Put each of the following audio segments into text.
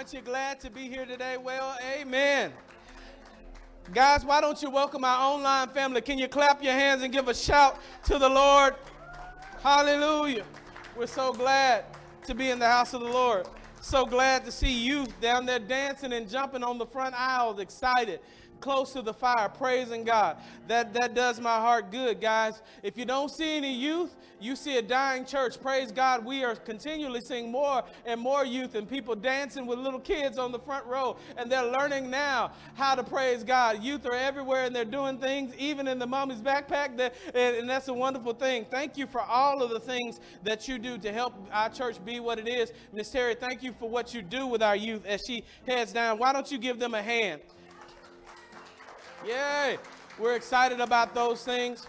Aren't you glad to be here today? Well, amen. Guys, why don't you welcome our online family? Can you clap your hands and give a shout to the Lord? Hallelujah. We're so glad to be in the house of the Lord. So glad to see youth down there dancing and jumping on the front aisles, excited close to the fire, praising God. That, that does my heart good, guys. If you don't see any youth, you see a dying church. Praise God. We are continually seeing more and more youth and people dancing with little kids on the front row. And they're learning now how to praise God. Youth are everywhere and they're doing things, even in the mommy's backpack. That, and, and that's a wonderful thing. Thank you for all of the things that you do to help our church be what it is. Miss Terry, thank you for what you do with our youth as she heads down. Why don't you give them a hand? Yay! We're excited about those things.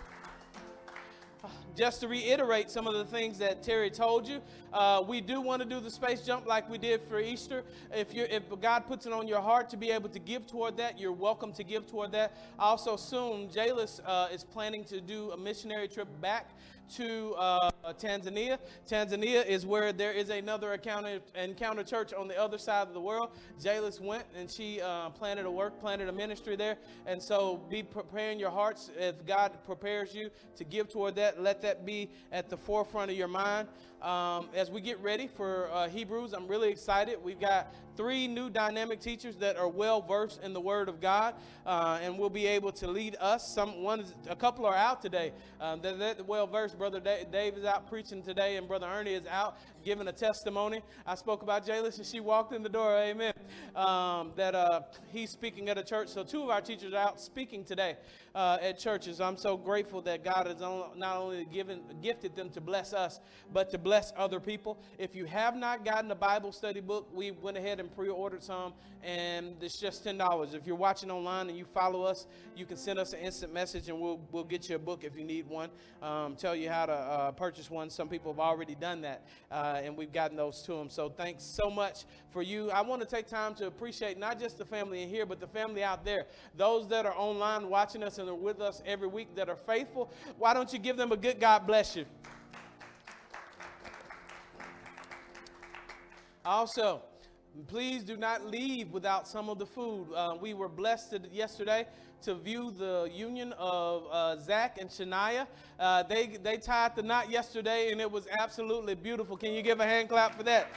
Just to reiterate some of the things that Terry told you, uh, we do want to do the space jump like we did for Easter. If you if God puts it on your heart to be able to give toward that, you're welcome to give toward that. Also, soon, Jalis uh, is planning to do a missionary trip back to uh, Tanzania. Tanzania is where there is another encounter, encounter church on the other side of the world. Jalis went and she uh, planted a work, planted a ministry there. And so be preparing your hearts if God prepares you to give toward that. Let that be at the forefront of your mind. Um, as we get ready for uh, Hebrews, I'm really excited. We've got three new dynamic teachers that are well versed in the Word of God, uh, and will be able to lead us. Some one, a couple are out today. Um, they're, they're well versed. Brother Dave is out preaching today, and Brother Ernie is out giving a testimony. I spoke about Jalis, and she walked in the door. Amen. Um, that uh, he's speaking at a church. So two of our teachers are out speaking today uh, at churches. I'm so grateful that God has not only given gifted them to bless us, but to bless other people. If you have not gotten a Bible study book, we went ahead and pre-ordered some, and it's just ten dollars. If you're watching online and you follow us, you can send us an instant message, and we'll we'll get you a book if you need one. Um, tell you how to uh, purchase one. Some people have already done that, uh, and we've gotten those to them. So thanks so much for you. I want to take time to appreciate not just the family in here, but the family out there. Those that are online watching us and are with us every week that are faithful. Why don't you give them a good God bless you? Also, please do not leave without some of the food. Uh, we were blessed yesterday to view the union of uh, Zach and Shania. Uh, they, they tied the knot yesterday, and it was absolutely beautiful. Can you give a hand clap for that?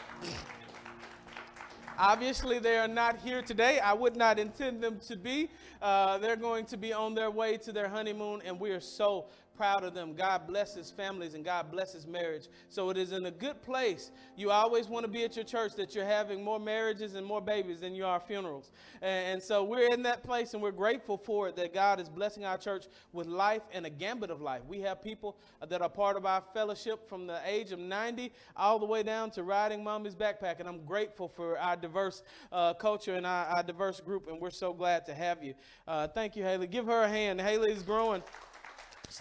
Obviously, they are not here today. I would not intend them to be. Uh, they're going to be on their way to their honeymoon, and we are so proud of them. God blesses families and God blesses marriage. So it is in a good place. You always want to be at your church that you're having more marriages and more babies than you are funerals. And, so we're in that place and we're grateful for it that God is blessing our church with life and a gambit of life. We have people that are part of our fellowship from the age of 90 all the way down to riding mommy's backpack. And I'm grateful for our diverse uh, culture and our, our, diverse group. And we're so glad to have you. Uh, thank you, Haley. Give her a hand. Haley is growing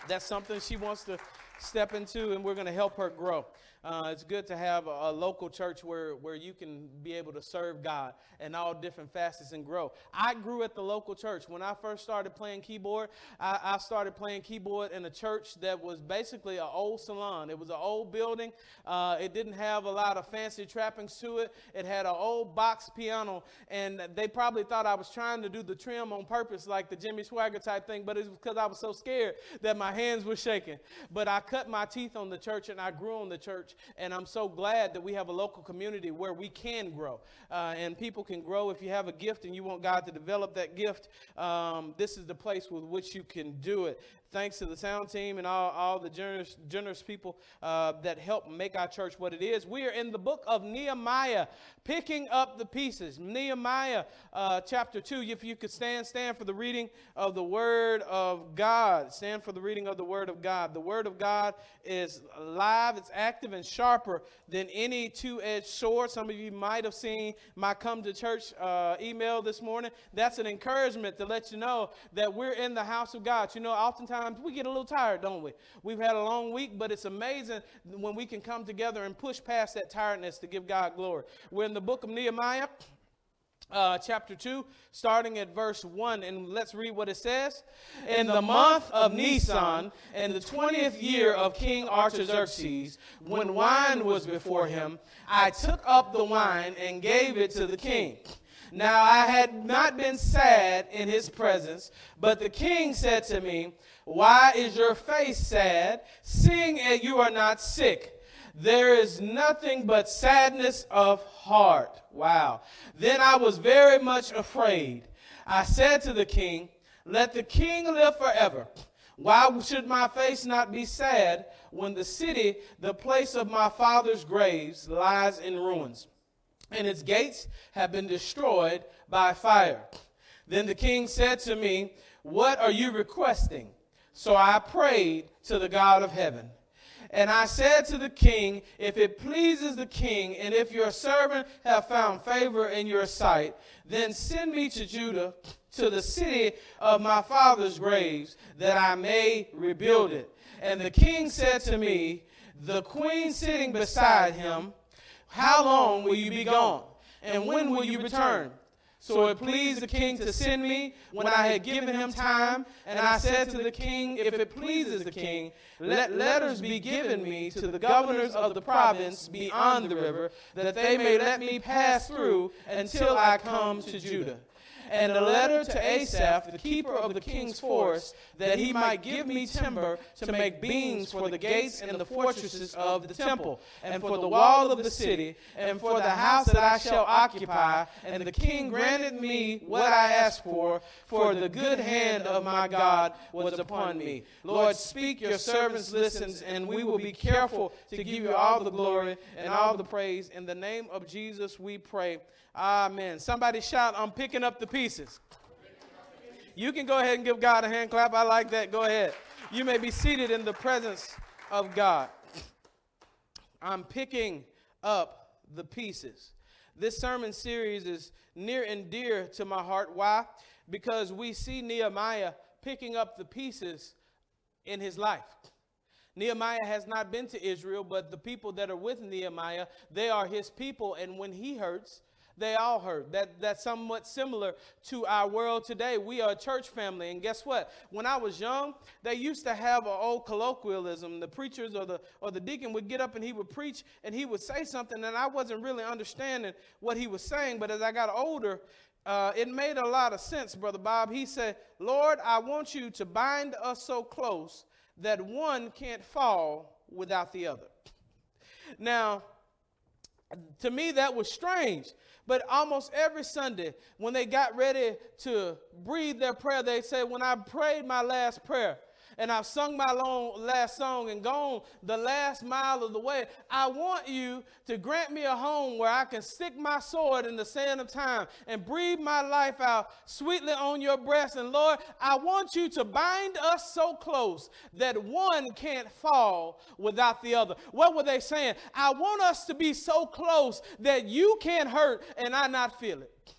that's something she wants to step into, and we're going to help her grow. Uh, it's good to have a, a, local church where, where you can be able to serve God in all different facets and grow. I grew at the local church. When I first started playing keyboard, I, I started playing keyboard in a church that was basically an old salon. It was an old building. Uh, it didn't have a lot of fancy trappings to it. It had an old box piano, and they probably thought I was trying to do the trim on purpose, like the Jimmy Swaggart type thing, but it was because I was so scared that my hands were shaking. But I cut my teeth on the church and I grew on the church and I'm so glad that we have a local community where we can grow. Uh, and people can grow if you have a gift and you want God to develop that gift. Um, this is the place with which you can do it thanks to the sound team and all, all the generous, generous people uh, that help make our church what it is. We are in the book of Nehemiah, picking up the pieces. Nehemiah uh, chapter 2. If you could stand, stand for the reading of the Word of God. Stand for the reading of the Word of God. The Word of God is live, it's active, and sharper than any two edged sword. Some of you might have seen my come to church uh, email this morning. That's an encouragement to let you know that we're in the house of God. You know, oftentimes sometimes we get a little tired, don't we? We've had a long week, but it's amazing when we can come together and push past that tiredness to give God glory. We're in the book of Nehemiah. uh, chapter 2, starting at verse 1, and let's read what it says. In the month of Nisan, in the 20th year of King Artaxerxes, when wine was before him, I took up the wine and gave it to the king. Now I had not been sad in his presence, but the king said to me, Why is your face sad, seeing that you are not sick? There is nothing but sadness of heart. Wow. Then I was very much afraid. I said to the king, Let the king live forever. Why should my face not be sad when the city, the place of my father's graves, lies in ruins, and its gates have been destroyed by fire? Then the king said to me, What are you requesting? So I prayed to the God of heaven. And I said to the king, If it pleases the king, and if your servant have found favor in your sight, then send me to Judah, to the city of my father's graves, that I may rebuild it. And the king said to me, The queen sitting beside him, How long will you be gone? And when will you return? So it pleased the king to send me when I had given him time. And I said to the king, If it pleases the king, let letters be given me to the governors of the province beyond the river, that they may let me pass through until I come to Judah and a letter to Asaph, the keeper of the king's forest, that he might give me timber to make beams for the gates and the fortresses of the temple, and for the wall of the city, and for the house that I shall occupy. And the king granted me what I asked for, for the good hand of my God was upon me. Lord, speak, your servants listens, and we will be careful to give you all the glory and all the praise. In the name of Jesus, we pray. Amen. Somebody shout, I'm picking up the pieces. You can go ahead and give God a hand clap. I like that. Go ahead. You may be seated in the presence of God. I'm picking up the pieces. This sermon series is near and dear to my heart. Why? Because we see Nehemiah picking up the pieces in his life. Nehemiah has not been to Israel, but the people that are with Nehemiah, they are his people. And when he hurts, they all hurt. That, that's somewhat similar to our world today. We are a church family. And guess what? When I was young, they used to have an old colloquialism. The preachers or the, or the deacon would get up and he would preach and he would say something, and I wasn't really understanding what he was saying. But as I got older, uh, it made a lot of sense, Brother Bob. He said, Lord, I want you to bind us so close that one can't fall without the other. Now, to me, that was strange but almost every Sunday, when they got ready to breathe their prayer, they said, When I prayed my last prayer, and I've sung my long, last song and gone the last mile of the way. I want you to grant me a home where I can stick my sword in the sand of time and breathe my life out sweetly on your breast. And Lord, I want you to bind us so close that one can't fall without the other. What were they saying? I want us to be so close that you can't hurt and I not feel it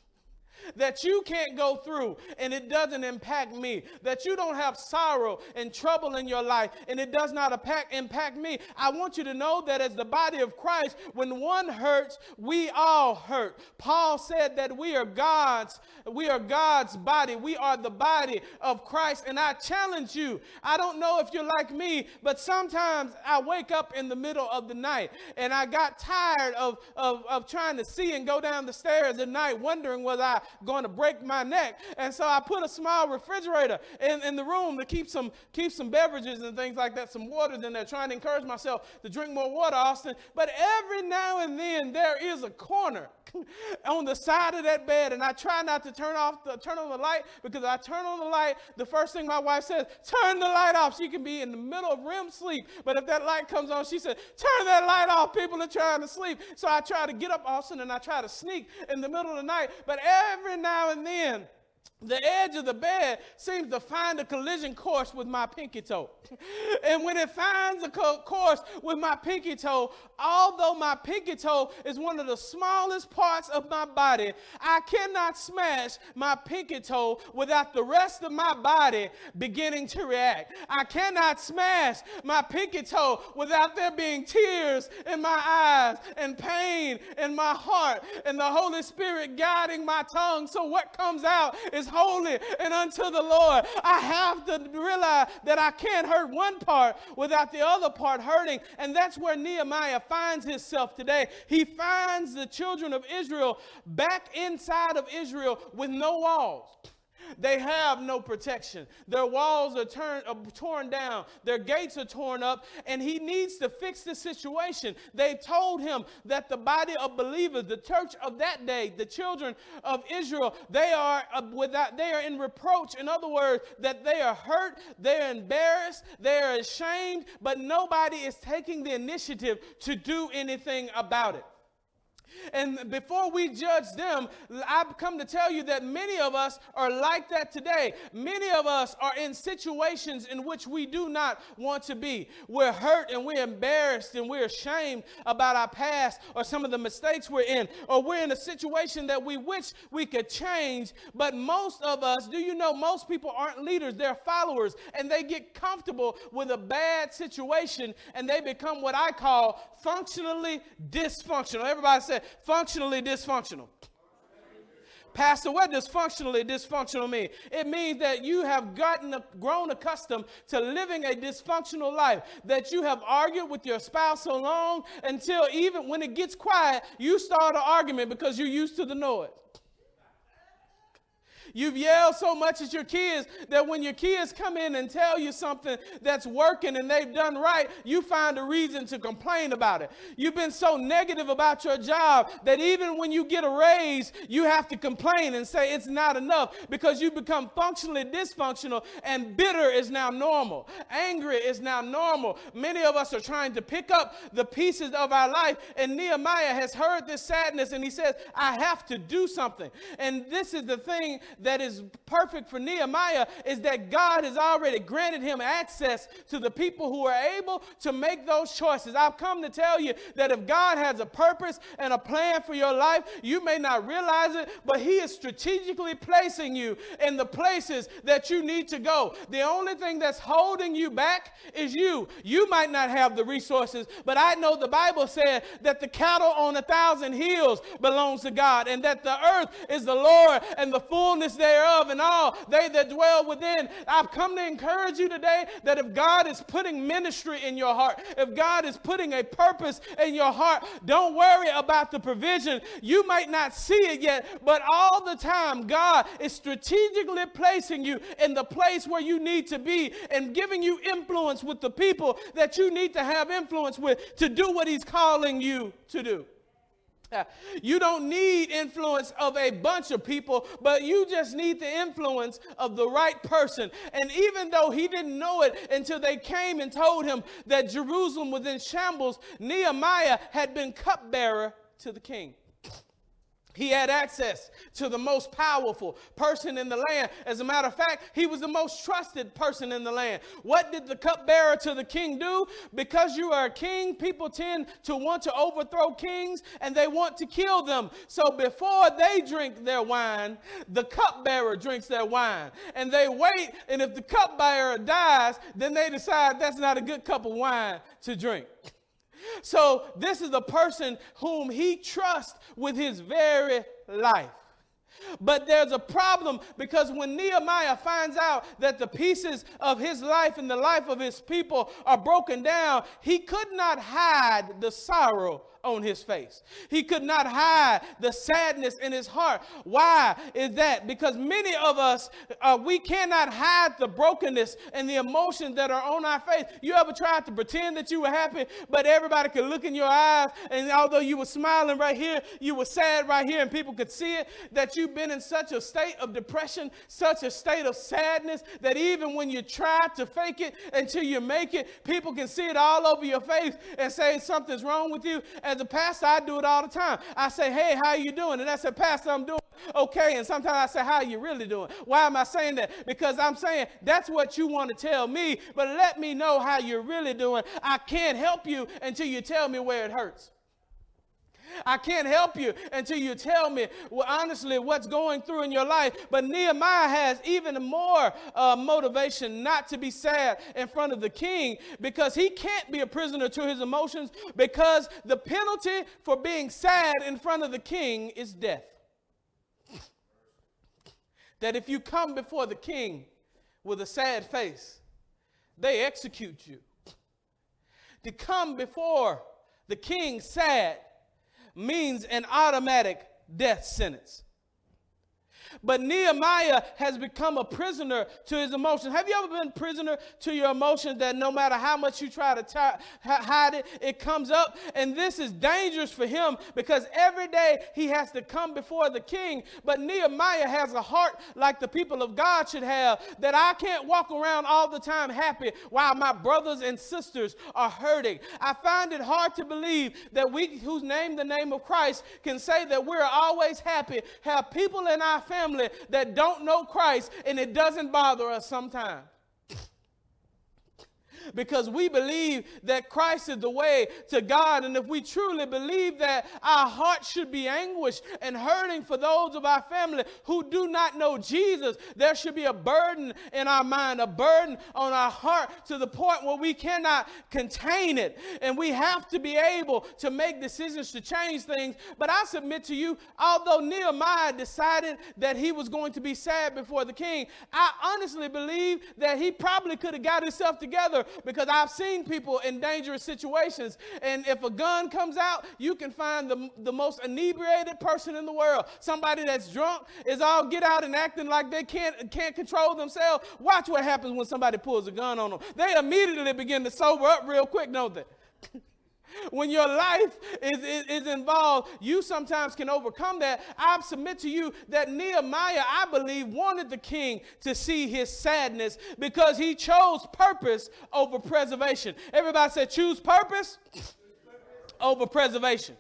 that you can't go through and it doesn't impact me, that you don't have sorrow and trouble in your life and it does not impact, me. I want you to know that as the body of Christ, when one hurts, we all hurt. Paul said that we are God's, we are God's body. We are the body of Christ. And I challenge you. I don't know if you're like me, but sometimes I wake up in the middle of the night and I got tired of, of, of trying to see and go down the stairs at night, wondering was I going to break my neck. And so I put a small refrigerator in, in the room to keep some, keep some beverages and things like that, some waters in there, trying to encourage myself to drink more water, Austin. But every now and then there is a corner on the side of that bed, and I try not to turn off the turn on the light because I turn on the light. The first thing my wife says, turn the light off. She can be in the middle of REM sleep, but if that light comes on, she said, turn that light off. People are trying to sleep. So I try to get up, Austin, and I try to sneak in the middle of the night. But every now and then, the edge of the bed seems to find a collision course with my pinky toe. and when it finds a co- course with my pinky toe, although my pinky toe is one of the smallest parts of my body, I cannot smash my pinky toe without the rest of my body beginning to react. I cannot smash my pinky toe without there being tears in my eyes and pain in my heart and the Holy Spirit guiding my tongue. So what comes out is holy and unto the Lord. I have to realize that I can't hurt one part without the other part hurting. And that's where Nehemiah finds himself today. He finds the children of Israel back inside of Israel with no walls. They have no protection. Their walls are, turn, are torn down. Their gates are torn up, and he needs to fix the situation. They told him that the body of believers, the church of that day, the children of Israel, they are uh, without, they are in reproach. In other words, that they are hurt, they are embarrassed, they are ashamed, but nobody is taking the initiative to do anything about it. And before we judge them, I've come to tell you that many of us are like that today. Many of us are in situations in which we do not want to be. We're hurt and we're embarrassed and we're ashamed about our past or some of the mistakes we're in, or we're in a situation that we wish we could change. But most of us, do you know, most people aren't leaders, they're followers, and they get comfortable with a bad situation and they become what I call functionally dysfunctional. Everybody said, functionally dysfunctional. Pastor, what does functionally dysfunctional mean? It means that you have gotten grown accustomed to living a dysfunctional life, that you have argued with your spouse so long until even when it gets quiet, you start an argument because you're used to the noise. You've yelled so much at your kids that when your kids come in and tell you something that's working and they've done right, you find a reason to complain about it. You've been so negative about your job that even when you get a raise, you have to complain and say it's not enough because you become functionally dysfunctional and bitter is now normal. Angry is now normal. Many of us are trying to pick up the pieces of our life, and Nehemiah has heard this sadness and he says, I have to do something. And this is the thing that is perfect for Nehemiah is that God has already granted him access to the people who are able to make those choices. I've come to tell you that if God has a purpose and a plan for your life, you may not realize it, but He is strategically placing you in the places that you need to go. The only thing that's holding you back is you. You might not have the resources, but I know the Bible said that the cattle on a thousand hills belongs to God and that the earth is the Lord and the fullness thereof, and all they that dwell within. I've come to encourage you today that if God is putting ministry in your heart, if God is putting a purpose in your heart, don't worry about the provision. You might not see it yet, but all the time, God is strategically placing you in the place where you need to be and giving you influence with the people that you need to have influence with to do what He's calling you to do. You don't need influence of a bunch of people, but you just need the influence of the right person. And even though he didn't know it until they came and told him that Jerusalem was in shambles, Nehemiah had been cupbearer to the king. He had access to the most powerful person in the land. As a matter of fact, he was the most trusted person in the land. What did the cupbearer to the king do? Because you are a king, people tend to want to overthrow kings and they want to kill them. So before they drink their wine, the cupbearer drinks their wine. And they wait, and if the cupbearer dies, then they decide that's not a good cup of wine to drink. So this is a person whom he trusts with his very life. But there's a problem because when Nehemiah finds out that the pieces of his life and the life of his people are broken down, he could not hide the sorrow on his face. He could not hide the sadness in his heart. Why is that? Because many of us, uh, we cannot hide the brokenness and the emotions that are on our face. You ever tried to pretend that you were happy, but everybody could look in your eyes, and although you were smiling right here, you were sad right here, and people could see it, that you've been in such a state of depression, such a state of sadness, that even when you try to fake it until you make it, people can see it all over your face and say something's wrong with you. And as a pastor, I do it all the time. I say, hey, how you doing? And I say, Pastor, I'm doing okay. And sometimes I say, How are you really doing? Why am I saying that? Because I'm saying that's what you want to tell me, but let me know how you're really doing. I can't help you until you tell me where it hurts. I can't help you until you tell me, well, honestly, what's going through in your life. But Nehemiah has even more uh, motivation not to be sad in front of the king because he can't be a prisoner to his emotions because the penalty for being sad in front of the king is death. that if you come before the king with a sad face, they execute you. To come before the king sad means an automatic death sentence. But Nehemiah has become a prisoner to his emotions. Have you ever been prisoner to your emotions that no matter how much you try to t- hide it, it comes up? And this is dangerous for him because every day he has to come before the king. But Nehemiah has a heart like the people of God should have that I can't walk around all the time happy while my brothers and sisters are hurting. I find it hard to believe that we who name the name of Christ can say that we're always happy, have people in our family family that don't know Christ, and it doesn't bother us sometimes because we believe that Christ is the way to God. And if we truly believe that, our hearts should be anguished and hurting for those of our family who do not know Jesus. There should be a burden in our mind, a burden on our heart to the point where we cannot contain it. And we have to be able to make decisions to change things. But I submit to you, although Nehemiah decided that he was going to be sad before the king, I honestly believe that he probably could have got himself together because I've seen people in dangerous situations. And if a gun comes out, you can find the, the most inebriated person in the world. Somebody that's drunk is all get out and acting like they can't, can't control themselves. Watch what happens when somebody pulls a gun on them. They immediately begin to sober up real quick, don't they? when your life is, is, is, involved, you sometimes can overcome that. I submit to you that Nehemiah, I believe, wanted the king to see his sadness because he chose purpose over preservation. Everybody said, choose purpose over preservation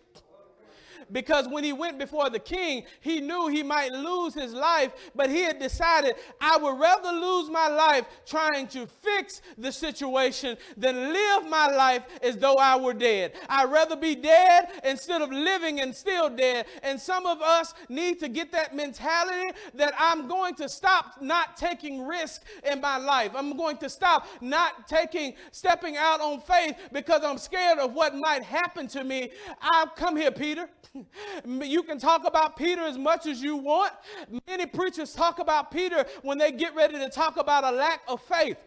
because when he went before the king, he knew he might lose his life, but he had decided, I would rather lose my life trying to fix the situation than live my life as though I were dead. I'd rather be dead instead of living and still dead. And some of us need to get that mentality that I'm going to stop not taking risk in my life. I'm going to stop not taking, stepping out on faith because I'm scared of what might happen to me. I've come here, Peter. you can talk about Peter as much as you want. Many preachers talk about Peter when they get ready to talk about a lack of faith.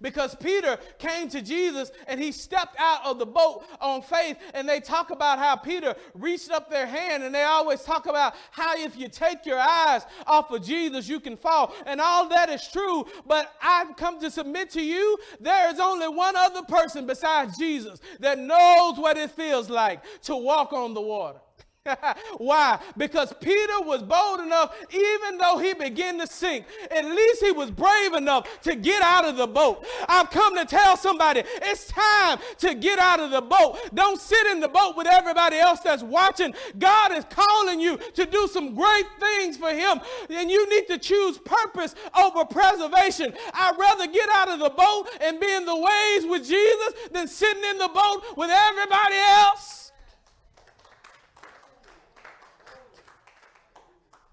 Because Peter came to Jesus and he stepped out of the boat on faith, and they talk about how Peter reached up their hand, and they always talk about how if you take your eyes off of Jesus, you can fall. And all that is true, but I've come to submit to you there is only one other person besides Jesus that knows what it feels like to walk on the water. Why? Because Peter was bold enough, even though he began to sink, at least he was brave enough to get out of the boat. I've come to tell somebody it's time to get out of the boat. Don't sit in the boat with everybody else that's watching. God is calling you to do some great things for Him, and you need to choose purpose over preservation. I'd rather get out of the boat and be in the waves with Jesus than sitting in the boat with everybody else.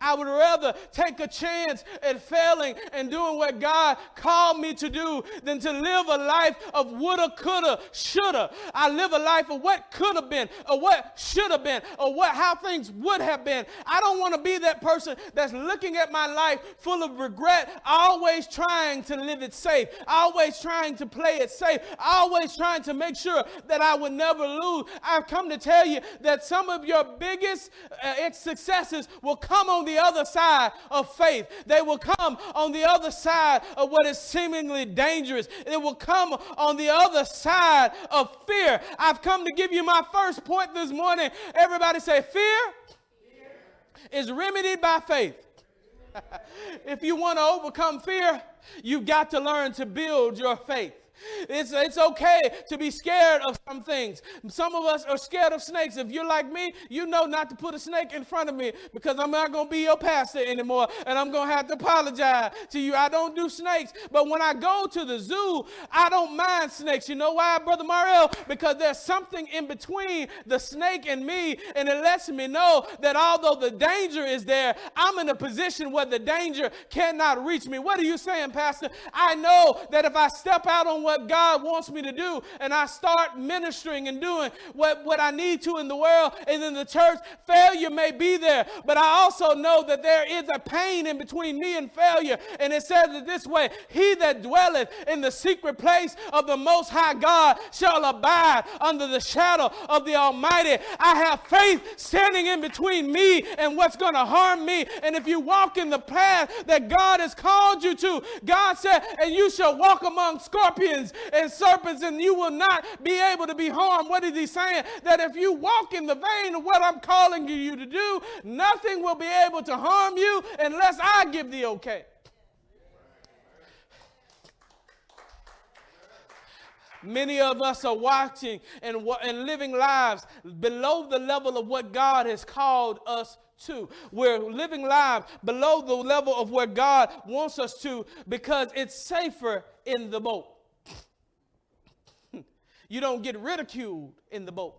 I would rather take a chance at failing and doing what God called me to do than to live a life of woulda, coulda, shoulda. I live a life of what could have been, or what should have been, or what how things would have been. I don't want to be that person that's looking at my life full of regret, always trying to live it safe, always trying to play it safe, always trying to make sure that I would never lose. I've come to tell you that some of your biggest uh, successes will come on the other side of faith. They will come on the other side of what is seemingly dangerous. It will come on the other side of fear. I've come to give you my first point this morning. Everybody say, Fear, fear. is remedied by faith. if you want to overcome fear, you've got to learn to build your faith. It's, it's okay to be scared of some things. Some of us are scared of snakes. If you're like me, you know not to put a snake in front of me because I'm not going to be your pastor anymore and I'm going to have to apologize to you. I don't do snakes. But when I go to the zoo, I don't mind snakes. You know why, Brother Mariel? Because there's something in between the snake and me, and it lets me know that although the danger is there, I'm in a position where the danger cannot reach me. What are you saying, Pastor? I know that if I step out on what God wants me to do and I start ministering and doing what, what I need to in the world and in the church, failure may be there. But I also know that there is a pane in between me and failure. And it says it this way He that dwelleth in the secret place of the Most High God shall abide under the shadow of the Almighty. I have faith standing in between me and what's going to harm me. And if you walk in the path that God has called you to, God said, and you shall walk among scorpions and serpents, and you will not be able to be harmed. What is he saying? That if you walk in the vein of what I'm calling you to do, nothing will be able to harm you unless I give the okay. Many of us are watching and, and living lives below the level of what God has called us to. We're living lives below the level of where God wants us to because it's safer in the boat. You don't get ridiculed in the boat.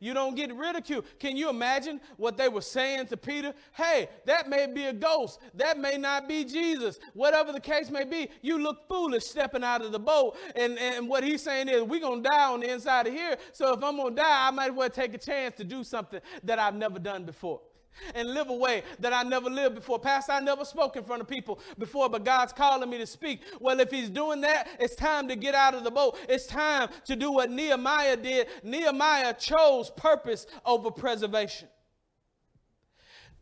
You don't get ridiculed. Can you imagine what they were saying to Peter? Hey, that may be a ghost. That may not be Jesus. Whatever the case may be, you look foolish stepping out of the boat. And, and what he's saying is, we're going to die on the inside of here. So if I'm going to die, I might as well take a chance to do something that I've never done before and live a way that I never lived before. Pastor, I never spoke in front of people before, but God's calling me to speak. Well, if He's doing that, it's time to get out of the boat. It's time to do what Nehemiah did. Nehemiah chose purpose over preservation.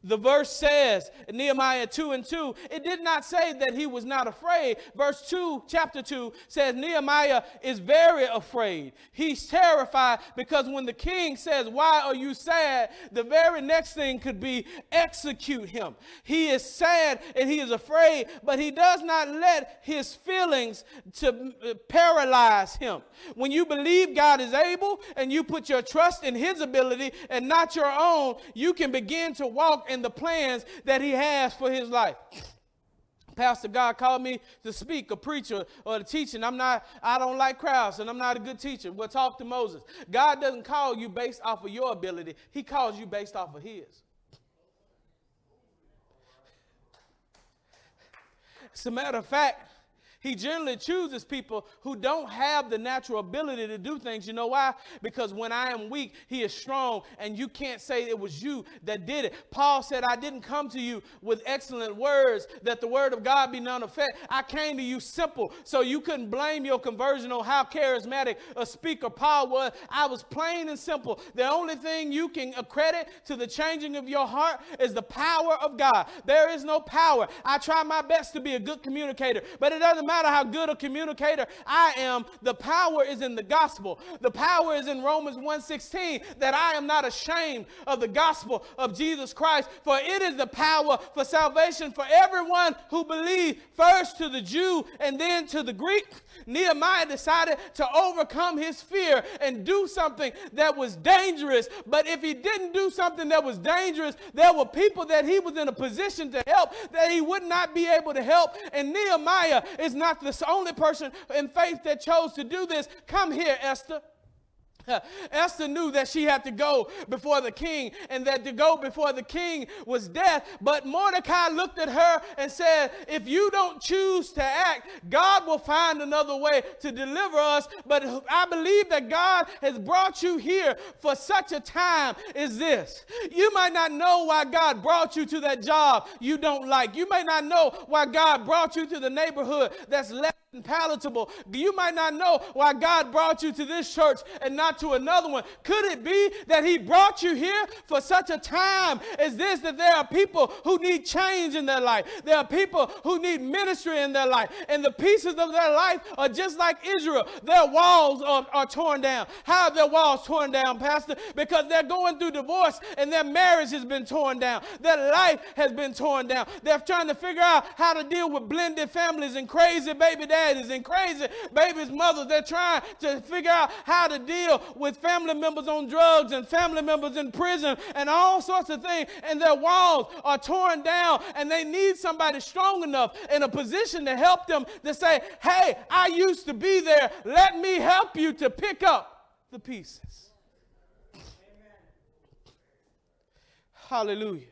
The verse says, Nehemiah 2 and 2, it did not say that he was not afraid. Verse 2, chapter 2 says, Nehemiah is very afraid. He's terrified because when the king says, Why are you sad? the very next thing could be execute him. He is sad and he is afraid, but he does not let his feelings to paralyze him. When you believe God is able and you put your trust in his ability and not your own, you can begin to walk and the plans that he has for his life. Pastor God called me to speak, a preacher or to teach, and I'm not, I don't like crowds, and I'm not a good teacher. We'll talk to Moses. God doesn't call you based off of your ability, He calls you based off of His. As a matter of fact, he generally chooses people who don't have the natural ability to do things. You know why? Because when I am weak, he is strong, and you can't say it was you that did it. Paul said, I didn't come to you with excellent words that the word of God be none effect. I came to you simple, so you couldn't blame your conversion on how charismatic a speaker Paul was. I was plain and simple. The only thing you can accredit to the changing of your heart is the power of God. There is no power. I try my best to be a good communicator, but it doesn't matter matter how good a communicator I am, the power is in the gospel. The power is in Romans 1:16 that I am not ashamed of the gospel of Jesus Christ, for it is the power for salvation for everyone who believes, first to the Jew and then to the Greek. Nehemiah decided to overcome his fear and do something that was dangerous. But if he didn't do something that was dangerous, there were people that he was in a position to help that he would not be able to help. And Nehemiah is not the only person in faith that chose to do this. Come here, Esther. Esther knew that she had to go before the king and that to go before the king was death. But Mordecai looked at her and said, If you don't choose to act, God will find another way to deliver us. But I believe that God has brought you here for such a time as this. You might not know why God brought you to that job you don't like. You may not know why God brought you to the neighborhood that's less palatable. You might not know why God brought you to this church and not to another one. Could it be that He brought you here for such a time as this that there are people who need change in their life? There are people who need ministry in their life, and the pieces of their life are just like Israel. Their walls are, are torn down. How are their walls torn down, Pastor? Because they're going through divorce and their marriage has been torn down. Their life has been torn down. They're trying to figure out how to deal with blended families and crazy baby dads daddies and crazy babies' mothers. They're trying to figure out how to deal with family members on drugs and family members in prison and all sorts of things. And their walls are torn down, and they need somebody strong enough in a position to help them to say, Hey, I used to be there. Let me help you to pick up the pieces. Hallelujah.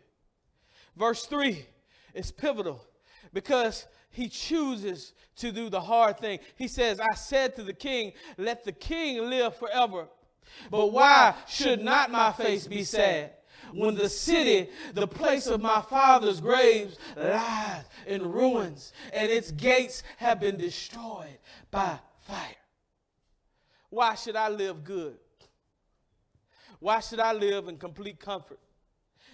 Verse 3 is pivotal because he chooses to do the hard thing. He says, I said to the king, Let the king live forever. But why should not my face be sad? When the city, the place of my father's graves, lies in ruins, and its gates have been destroyed by fire. Why should I live good? Why should I live in complete comfort?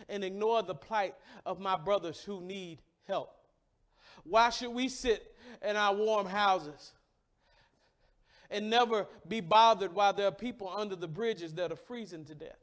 and ignore the plight of my brothers who need help? Why should we sit in our warm houses and never be bothered while there are people under the bridges that are freezing to death?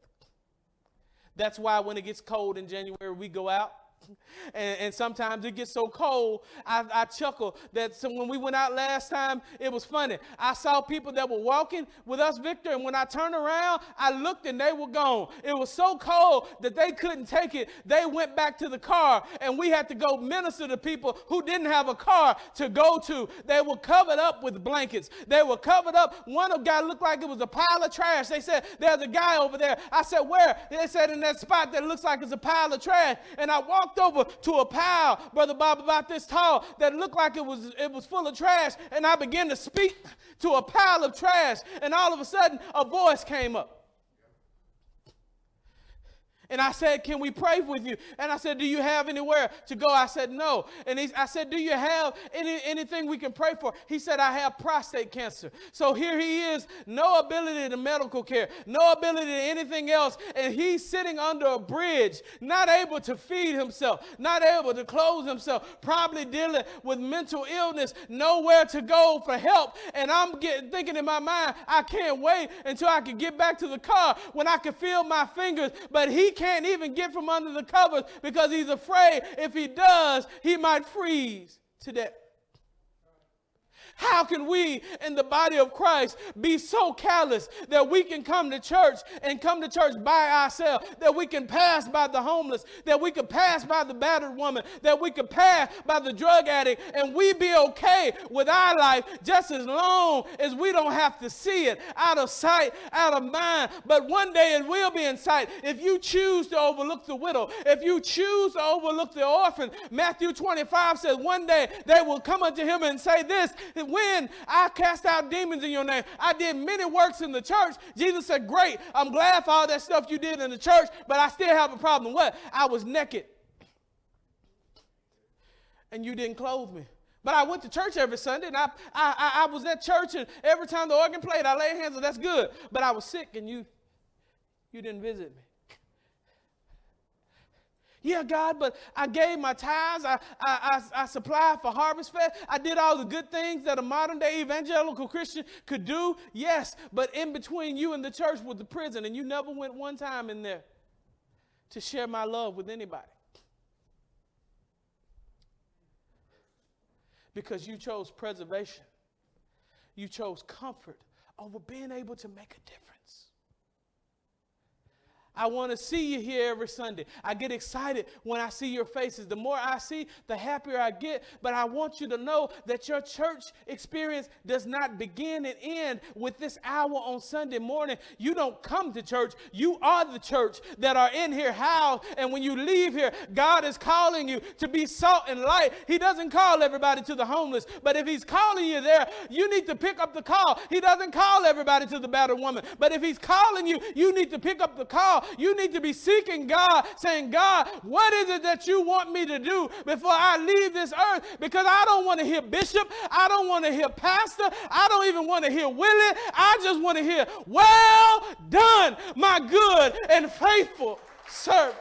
That's why when it gets cold in January, we go out and, and, sometimes it gets so cold, I, I chuckle that so when we went out last time, it was funny. I saw people that were walking with us, Victor, and when I turned around, I looked and they were gone. It was so cold that they couldn't take it. They went back to the car, and we had to go minister to people who didn't have a car to go to. They were covered up with blankets. They were covered up. One of guys looked like it was a pile of trash. They said, There's a guy over there. I said, Where? They said, In that spot that looks like it's a pile of trash. And I walked walked over to a pile, Brother Bob, about this tall that looked like it was, it was full of trash. And I began to speak to a pile of trash. And all of a sudden, a voice came up. And I said, Can we pray with you? And I said, Do you have anywhere to go? I said, No. And he, I said, Do you have any, anything we can pray for? He said, I have prostate cancer. So here he is, no ability to medical care, no ability to anything else. And he's sitting under a bridge, not able to feed himself, not able to clothe himself, probably dealing with mental illness, nowhere to go for help. And I'm getting, thinking in my mind, I can't wait until I can get back to the car when I can feel my fingers. But he can't even get from under the covers because he's afraid if he does, he might freeze to death. How can we in the body of Christ be so callous that we can come to church and come to church by ourselves, that we can pass by the homeless, that we can pass by the battered woman, that we can pass by the drug addict, and we be okay with our life just as long as we don't have to see it out of sight, out of mind. But one day it will be in sight. If you choose to overlook the widow, if you choose to overlook the orphan, Matthew 25 says, one day they will come unto him and say this when I cast out demons in your name, I did many works in the church. Jesus said, Great, I'm glad for all that stuff you did in the church, but I still have a problem. What? I was naked. And you didn't clothe me. But I went to church every Sunday, and I, I, I, was at church, and every time the organ played, I laid hands, and that's good. But I was sick, and you, you didn't visit me. Yeah, God, but I gave my tithes. I, I, I, I, supplied for Harvest Fest. I did all the good things that a modern day evangelical Christian could do. Yes, but in between you and the church was the prison, and you never went one time in there to share my love with anybody. Because you chose preservation, you chose comfort over being able to make a difference. I want to see you here every Sunday. I get excited when I see your faces. The more I see, the happier I get. But I want you to know that your church experience does not begin and end with this hour on Sunday morning. You don't come to church, you are the church that are in here housed. And when you leave here, God is calling you to be salt and light. He doesn't call everybody to the homeless, but if He's calling you there, you need to pick up the call. He doesn't call everybody to the battered woman, but if He's calling you, you need to pick up the call you need to be seeking God, saying, God, what is it that you want me to do before I leave this earth? Because I don't want to hear bishop. I don't want to hear pastor. I don't even want to hear Willie. I just want to hear, well done, my good and faithful servant.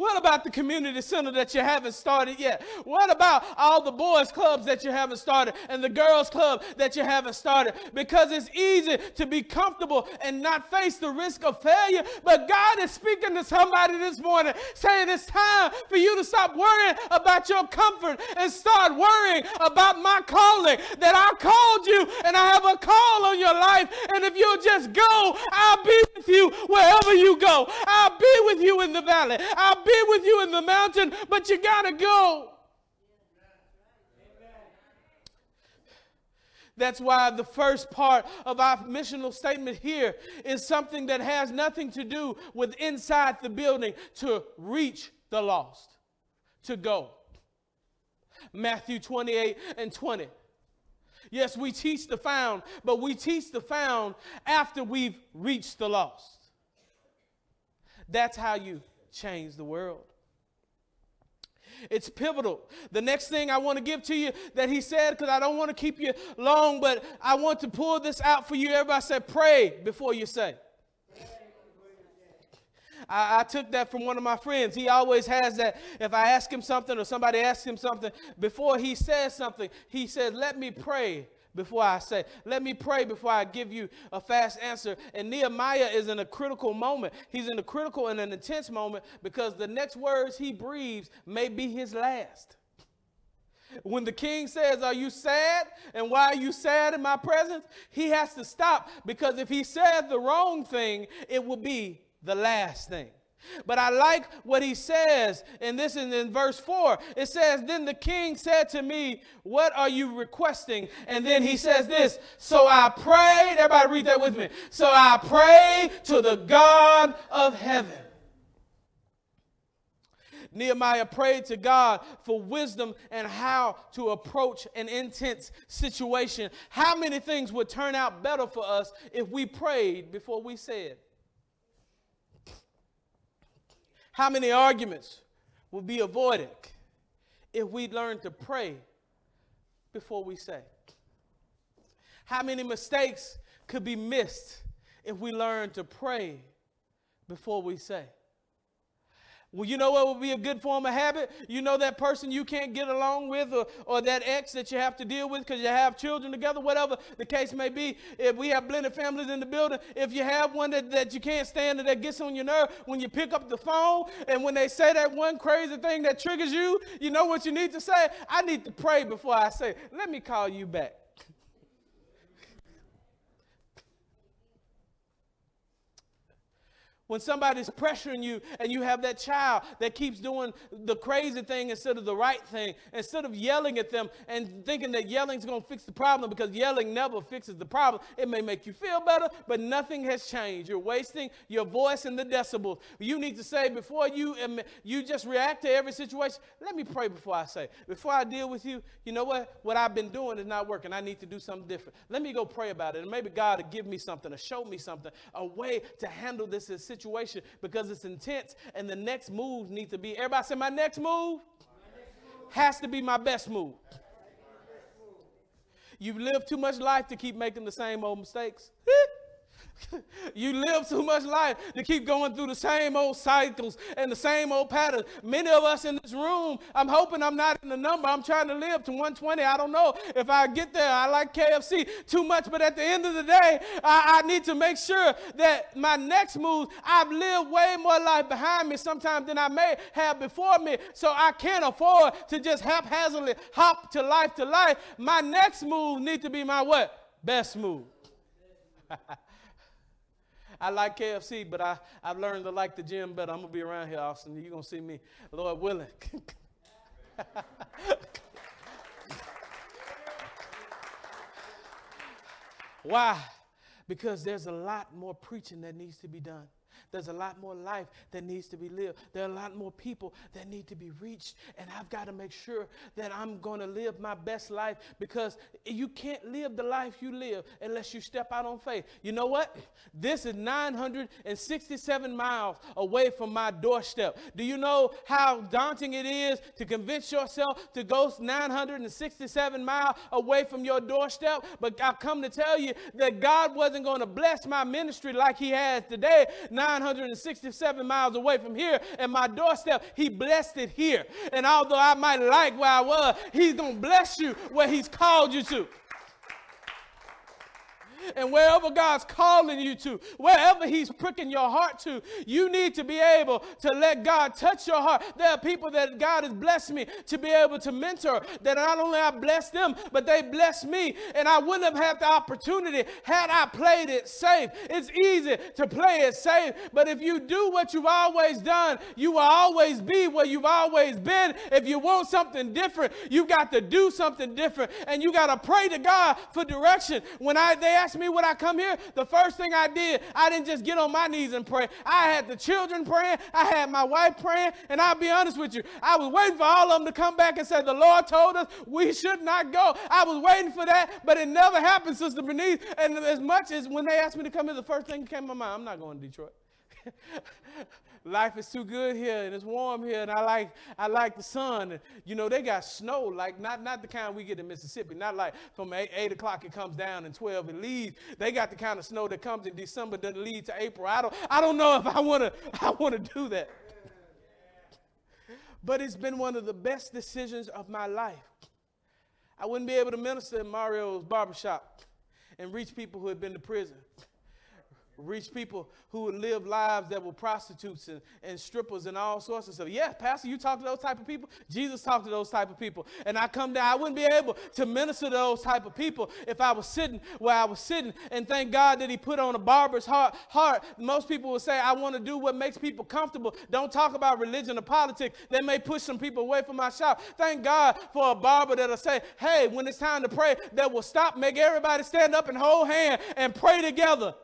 What about the community center that you haven't started yet? What about all the boys' clubs that you haven't started and the girls' club that you haven't started? Because it's easy to be comfortable and not face the risk of failure. But God is speaking to somebody this morning saying it's time for you to stop worrying about your comfort and start worrying about my calling. That I called you and I have a call on your life. And if you'll just go, I'll be with you wherever you go. I'll be with you in the valley. I'll be with you in the mountain, but you got to go. That's why the first part of our missional statement here is something that has nothing to do with inside the building to reach the lost, to go. Matthew 28 and 20. Yes, we teach the found, but we teach the found after we've reached the lost. That's how you change the world. It's pivotal. The next thing I want to give to you that he said, because I don't want to keep you long, but I want to pull this out for you. Everybody said, pray before you say. I, I, took that from one of my friends. He always has that. If I ask him something or somebody asks him something, before he says something, he says, Let me pray before I say. Let me pray before I give you a fast answer. And Nehemiah is in a critical moment. He's in a critical and an intense moment because the next words he breathes may be his last. When the king says, Are you sad? And why are you sad in my presence? He has to stop because if he said the wrong thing, it will be the last thing. But I like what he says, and this is in verse 4. It says, Then the king said to me, What are you requesting? And then he says this, So I prayed, everybody read that with me. So I prayed to the God of heaven. Nehemiah prayed to God for wisdom and how to approach an intense situation. How many things would turn out better for us if we prayed before we said? How many arguments will be avoided if we learn to pray before we say? How many mistakes could be missed if we learn to pray before we say? Well, you know what would be a good form of habit? You know that person you can't get along with, or, or that ex that you have to deal with because you have children together, whatever the case may be. If we have blended families in the building, if you have one that, that you can't stand that gets on your nerve, when you pick up the phone and when they say that one crazy thing that triggers you, you know what you need to say? I need to pray before I say, let me call you back. When somebody's pressuring you and you have that child that keeps doing the crazy thing instead of the right thing, instead of yelling at them and thinking that yelling's going to fix the problem because yelling never fixes the problem. It may make you feel better, but nothing has changed. You're wasting your voice in the decibels. You need to say before you you just react to every situation, let me pray before I say. Before I deal with you, you know what? What I've been doing is not working. I need to do something different. Let me go pray about it. And maybe God will give me something or show me something, a way to handle this situation situation because it's intense and the next move needs to be everybody say my next move, my next move. has to be my best move. You've lived too much life to keep making the same old mistakes. you live too much life to keep going through the same old cycles and the same old patterns. Many of us in this room, I'm hoping I'm not in the number. I'm trying to live to 120. I don't know if I get there. I like KFC too much, but at the end of the day, I, I need to make sure that my next move, I've lived way more life behind me sometimes than I may have before me. So I can't afford to just haphazardly hop to life to life. My next move needs to be my what? Best move. I like KFC, but I, I've learned to like the gym better. I'm going to be around here, Austin. You're going to see me, Lord willing. Why? Because there's a lot more preaching that needs to be done. There's a lot more life that needs to be lived. There are a lot more people that need to be reached. And I've got to make sure that I'm going to live my best life because you can't live the life you live unless you step out on faith. You know what? This is 967 miles away from my doorstep. Do you know how daunting it is to convince yourself to go 967 miles away from your doorstep? But I've come to tell you that God wasn't going to bless my ministry like He has today. 9 967 miles away from here and my doorstep. He blessed it here. And although I might like where I was, He's going to bless you where He's called you to. And wherever God's calling you to, wherever He's pricking your heart to, you need to be able to let God touch your heart. There are people that God has blessed me to be able to mentor, that not only I bless them, but they bless me. And I wouldn't have had the opportunity had I played it safe. It's easy to play it safe, but if you do what you've always done, you will always be where you've always been. If you want something different, you've got to do something different, and you got to pray to God for direction. When I they asked me would I come here, the first thing I did, I didn't just get on my knees and pray. I had the children praying, I had my wife praying, and I'll be honest with you, I was waiting for all of them to come back and say, The Lord told us we should not go. I was waiting for that, but it never happened, Sister Bernice. And as much as when they asked me to come here, the first thing that came to my mind, I'm not going to Detroit. life is too good here and it's warm here and I like I like the sun. And you know they got snow like not not the kind we get in Mississippi not like from eight, eight o'clock it comes down and 12 it leaves. They got the kind of snow that comes in December doesn't lead to April. I don't I don't know if I want to I want to do that. But it's been one of the best decisions of my life. I wouldn't be able to minister in Mario's barbershop and reach people who had been to prison reach people who would live lives that were prostitutes and, and strippers and all sorts of stuff. Yeah, Pastor, you talk to those type of people. Jesus talked to those type of people. And I come down, I wouldn't be able to minister to those type of people if I was sitting where I was sitting. And thank God that he put on a barber's heart. heart. Most people will say, I want to do what makes people comfortable. Don't talk about religion or politics. They may push some people away from my shop. Thank God for a barber that'll say, hey, when it's time to pray, that will stop, make everybody stand up and hold hand and pray together.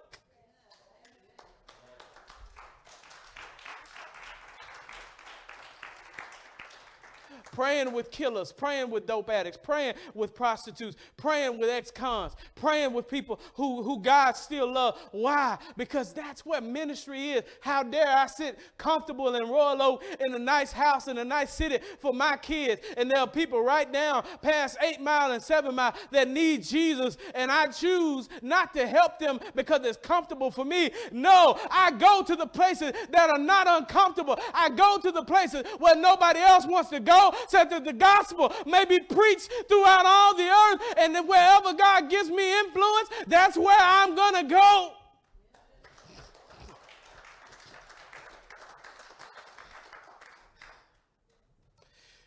Praying with killers, praying with dope addicts, praying with prostitutes, praying with ex-cons, praying with people who, who God still loves. Why? Because that's what ministry is. How dare I sit comfortable in Royal Oak in a nice house in a nice city for my kids, and there are people right now past eight mile and seven mile that need Jesus, and I choose not to help them because it's comfortable for me. No, I go to the places that are not uncomfortable. I go to the places where nobody else wants to go so that the gospel may be preached throughout all the earth. And that wherever God gives me influence, that's where I'm going to go.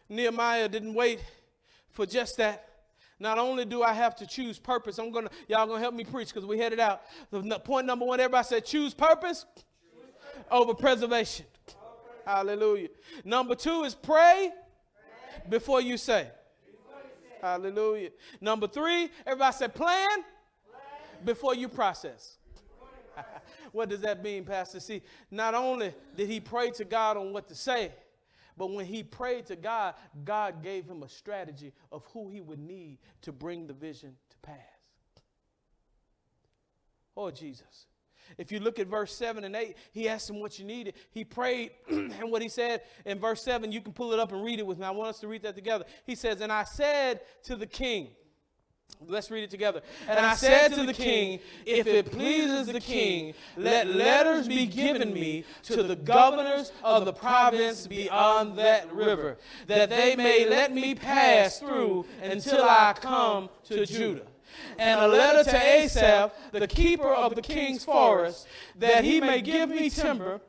Nehemiah didn't wait for just that. Not only do I have to choose purpose, I'm gonna y'all gonna help me preach because we headed out. The point number one, everybody said choose purpose, choose purpose. over preservation. Hallelujah. Number two is pray before you say. Hallelujah. Number three, everybody said plan, plan. before you process. what does that mean, Pastor? See, not only did he pray to God on what to say, but when he prayed to God, God gave him a strategy of who he would need to bring the vision to pass. Oh, Jesus. If you look at verse 7 and 8, he asked him what you needed. He prayed, and what he said in verse 7, you can pull it up and read it with me. I want us to read that together. He says, And I said to the king, Let's read it together. And, and I, I said, to the king, If it pleases the king, let letters be given me to the governors of the province beyond that river, that they may let me pass through until I come to Judah and a letter to Asaph, the keeper of the king's forest, that he may give me timber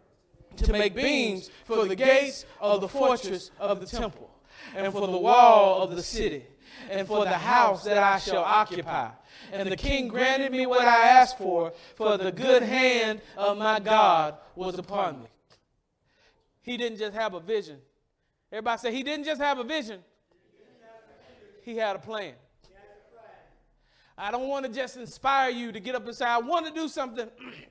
to make beams for the gates of the fortress of the temple, and for the wall of the city, and for the house that I shall occupy. And the king granted me what I asked for, for the good hand of my God was upon me. He didn't just have a vision. Everybody say, He didn't just have a vision, he had a plan. I don't want to just inspire you to get up and say, I want to do something.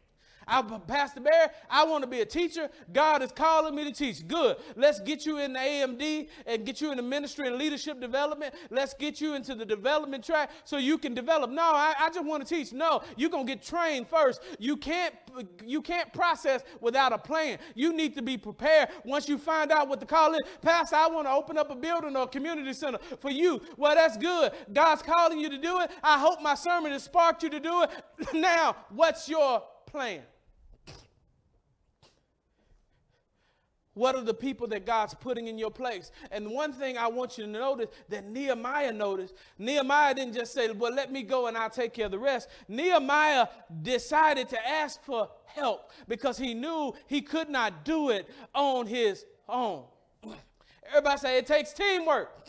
I'm Pastor Bear. I want to be a teacher. God is calling me to teach. Good. Let's get you in the AMD and get you in the ministry and leadership development. Let's get you into the development track so you can develop. No, I, I just want to teach. No, you're gonna get trained first. You can't you can't process without a plan. You need to be prepared once you find out what the call is. Pastor, I want to open up a building or a community center for you. Well, that's good. God's calling you to do it. I hope my sermon has sparked you to do it. now, what's your plan? What are the people that God's putting in your place? And one thing I want you to notice that Nehemiah noticed Nehemiah didn't just say, Well, let me go and I'll take care of the rest. Nehemiah decided to ask for help because he knew he could not do it on his own. Everybody say it takes teamwork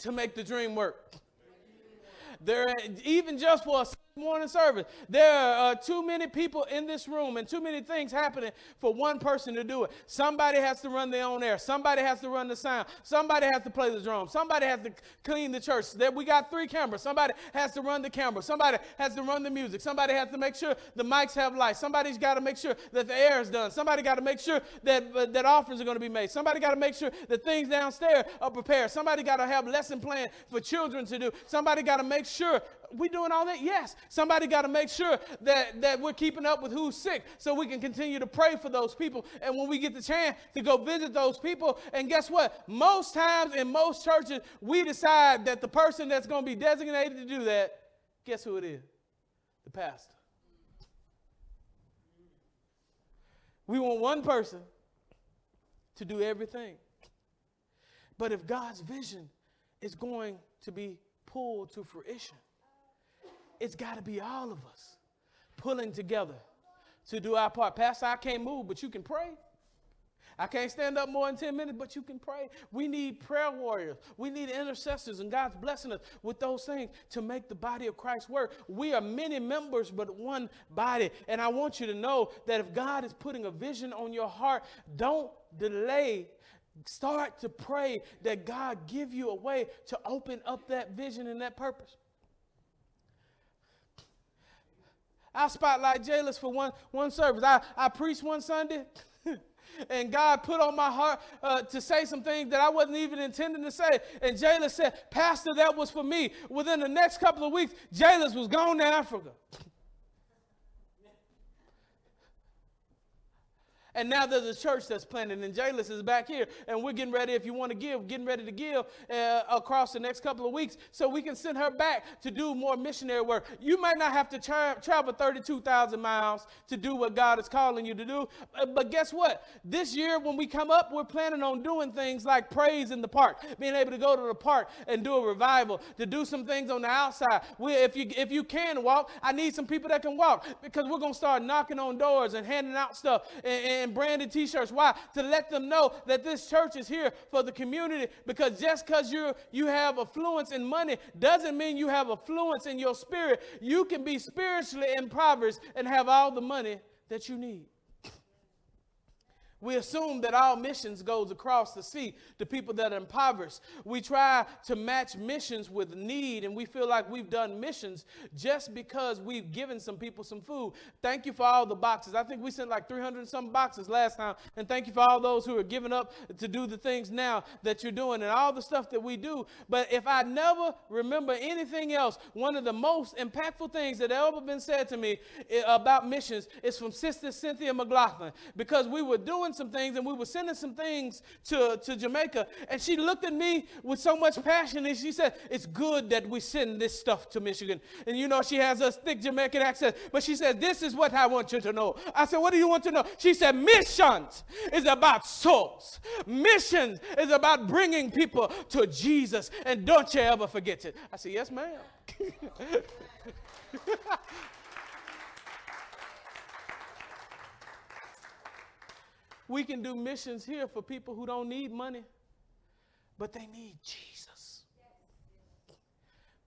to make the dream work. There, even just for a morning service. There are uh, too many people in this room and too many things happening for one person to do it. Somebody has to run their own air. Somebody has to run the sound. Somebody has to play the drum. Somebody has to clean the church. We got three cameras. Somebody has to run the camera. Somebody has to run the music. Somebody has to make sure the mics have lights. Somebody's got to make sure that the air is done. Somebody got to make sure that, uh, that offerings are going to be made. Somebody got to make sure that things downstairs are prepared. Somebody got to have lesson plan for children to do. Somebody got to make sure we doing all that? Yes. Somebody got to make sure that, that we're keeping up with who's sick so we can continue to pray for those people. And when we get the chance to go visit those people, and guess what? Most times in most churches, we decide that the person that's going to be designated to do that, guess who it is? The pastor. We want one person to do everything. But if God's vision is going to be pulled to fruition, it's got to be all of us pulling together to do our part. Pastor, I can't move, but you can pray. I can't stand up more than 10 minutes, but you can pray. We need prayer warriors. We need intercessors, and God's blessing us with those things to make the body of Christ work. We are many members, but one body. And I want you to know that if God is putting a vision on your heart, don't delay. Start to pray that God give you a way to open up that vision and that purpose. I spotlight jailers for one, one service. I, I preached one Sunday. and God put on my heart uh, to say some things that I wasn't even intending to say. And Jailers said, Pastor, that was for me. Within the next couple of weeks, Jailers was gone to Africa. And now there's a church that's planted, and Jalis is back here, and we're getting ready, if you want to give, getting ready to give uh, across the next couple of weeks so we can send her back to do more missionary work. You might not have to tra- travel 32,000 miles to do what God is calling you to do, uh, but guess what? This year, when we come up, we're planning on doing things like praise in the park, being able to go to the park and do a revival, to do some things on the outside. We, if, you, if you can walk, I need some people that can walk because we're going to start knocking on doors and handing out stuff and, and and branded t-shirts. Why? To let them know that this church is here for the community because just because you you have affluence in money doesn't mean you have affluence in your spirit. You can be spiritually impoverished and have all the money that you need. We assume that all missions goes across the sea to people that are impoverished. We try to match missions with need, and we feel like we've done missions just because we've given some people some food. Thank you for all the boxes. I think we sent like 300 and some boxes last time, and thank you for all those who are giving up to do the things now that you're doing and all the stuff that we do. But if I never remember anything else, one of the most impactful things that ever been said to me eh, about missions is from Sister Cynthia McLaughlin because we were doing doing some things and we were sending some things to, to Jamaica. And she looked at me with so much passion and she said, It's good that we send this stuff to Michigan. And you know, she has a thick Jamaican accent, but she said, This is what I want you to know. I said, What do you want to know? She said, Missions is about souls, missions is about bringing people to Jesus. And don't you ever forget it. I said, Yes, ma'am. We can do missions here for people who don't need money, but they need Jesus.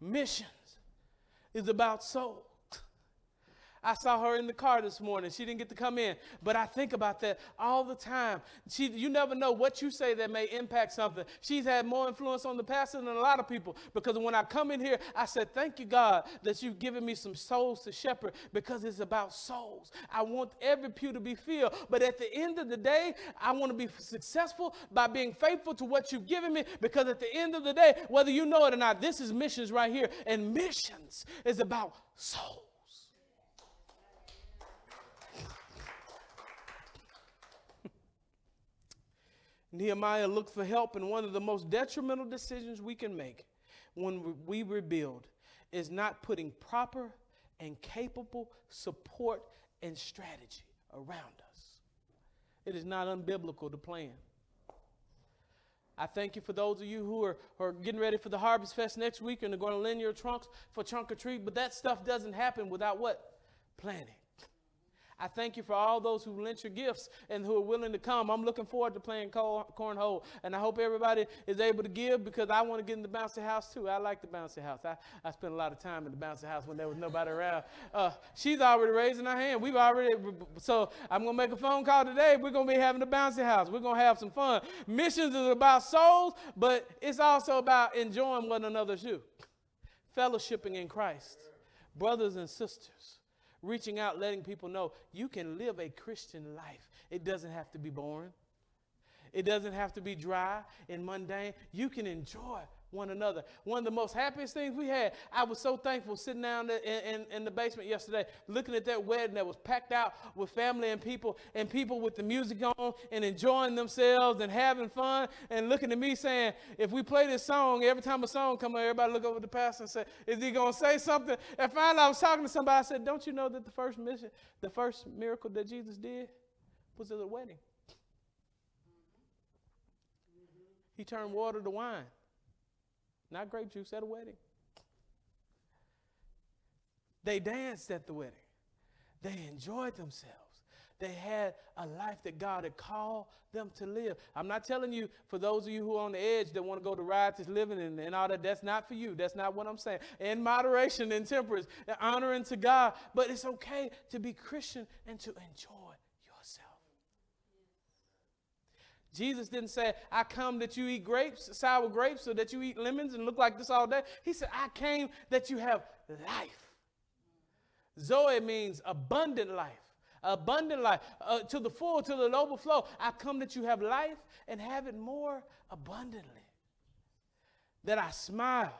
Missions is about souls. I saw her in the car this morning. She didn't get to come in, but I think about that all the time. She, you never know what you say that may impact something. She's had more influence on the pastor than a lot of people because when I come in here, I said, Thank you, God, that you've given me some souls to shepherd because it's about souls. I want every pew to be filled, but at the end of the day, I want to be successful by being faithful to what you've given me because at the end of the day, whether you know it or not, this is missions right here, and missions is about souls. Nehemiah looked for help, and one of the most detrimental decisions we can make when we rebuild is not putting proper and capable support and strategy around us. It is not unbiblical to plan. I thank you for those of you who are, are getting ready for the Harvest Fest next week and are going to lend your trunks for trunk or treat, but that stuff doesn't happen without what? Planning. I thank you for all those who lent your gifts and who are willing to come. I'm looking forward to playing cornhole, and I hope everybody is able to give because I want to get in the bouncy house too. I like the bouncy house. I, I spent a lot of time in the bouncy house when there was nobody around. Uh, she's already raising her hand. We've already, so I'm going to make a phone call today. We're going to be having the bouncy house. We're going to have some fun. Missions is about souls, but it's also about enjoying one another do. Fellowshipping in Christ, brothers and sisters reaching out, letting people know you can live a Christian life. It doesn't have to be boring, it doesn't have to be dry and mundane. You can enjoy one another. One of the most happiest things we had, I was so thankful sitting down in, in, in, the basement yesterday, looking at that wedding that was packed out with family and people, and people with the music on and enjoying themselves and having fun, and looking at me saying, if we play this song, every time a song comes everybody look over the pastor and say, is he going to say something? And finally I was talking to somebody, I said, don't you know that the first mission, the first miracle that Jesus did was at a wedding? He turned water to wine not grape juice, at a wedding. They danced at the wedding. They enjoyed themselves. They had a life that God had called them to live. I'm not telling you, for those of you who are on the edge that want to go to riotous living and, and all that, that's not for you. That's not what I'm saying. In moderation and temperance, honoring to God. But it's okay to be Christian and to enjoy Jesus didn't say, I come that you eat grapes, sour grapes, or that you eat lemons and look like this all day. He said, I came that you have life. Zoe means abundant life. Abundant life. Uh, to the full, to the overflow. I come that you have life and have it more abundantly. That I smile.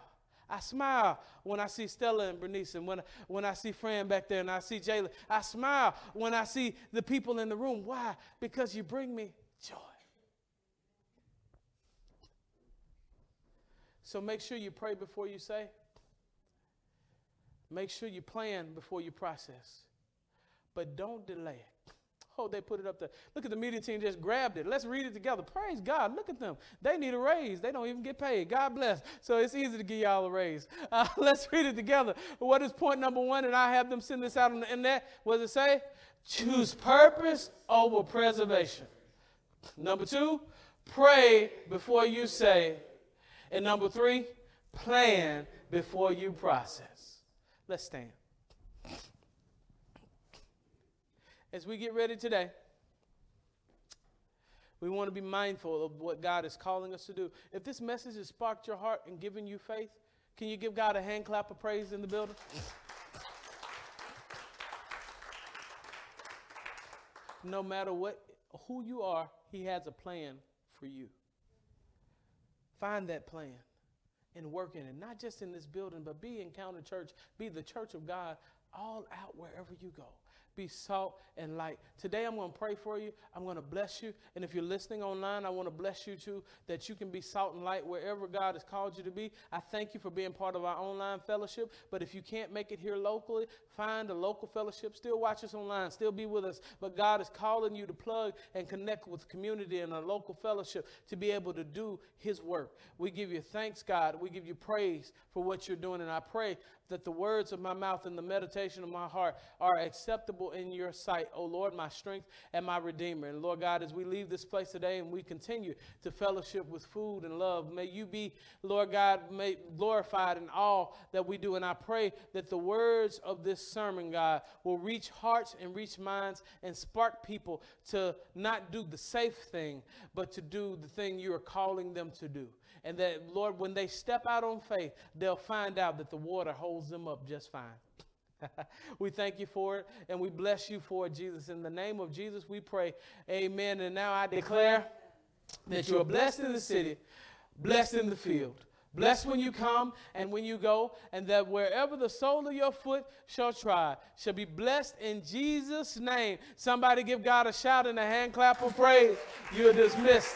I smile when I see Stella and Bernice, and when, when I see Fran back there and I see Jayla. I smile when I see the people in the room. Why? Because you bring me joy. So make sure you pray before you say. Make sure you plan before you process. But don't delay it. Oh, they put it up there. Look at the media team just grabbed it. Let's read it together. Praise God. Look at them. They need a raise. They don't even get paid. God bless. So it's easy to give y'all a raise. Uh, let's read it together. What is point number one? And I have them send this out on the internet. What does it say? Choose purpose over preservation. Number two, pray before you say and number three, plan before you process. Let's stand. As we get ready today, we want to be mindful of what God is calling us to do. If this message has sparked your heart and given you faith, can you give God a hand clap of praise in the building? no matter what who you are, he has a plan for you. Find that plan and work in it, not just in this building, but be Encounter Church, be the church of God all out wherever you go be salt and light. Today, I'm going to pray for you. I'm going to bless you. And if you're listening online, I want to bless you too, that you can be salt and light wherever God has called you to be. I thank you for being part of our online fellowship. But if you can't make it here locally, find a local fellowship. Still watch us online, still be with us. But God is calling you to plug and connect with community and a local fellowship to be able to do His work. We give you thanks, God. We give you praise for what you're doing. And I pray that the words of my mouth and the meditation of my heart are acceptable in your sight, O Lord, my strength and my redeemer. And Lord God, as we leave this place today and we continue to fellowship with food and love, may you be, Lord God, may glorified in all that we do. And I pray that the words of this sermon, God, will reach hearts and reach minds and spark people to not do the safe thing, but to do the thing you are calling them to do. And that, Lord, when they step out on faith, they'll find out that the water holds them up just fine. we thank you for it and we bless you for it, Jesus. In the name of Jesus, we pray. Amen. And now I declare that you are blessed in the city, blessed in the field. Blessed when you come and when you go, and that wherever the sole of your foot shall try, shall be blessed in Jesus' name. Somebody give God a shout and a hand clap of praise. You're dismissed.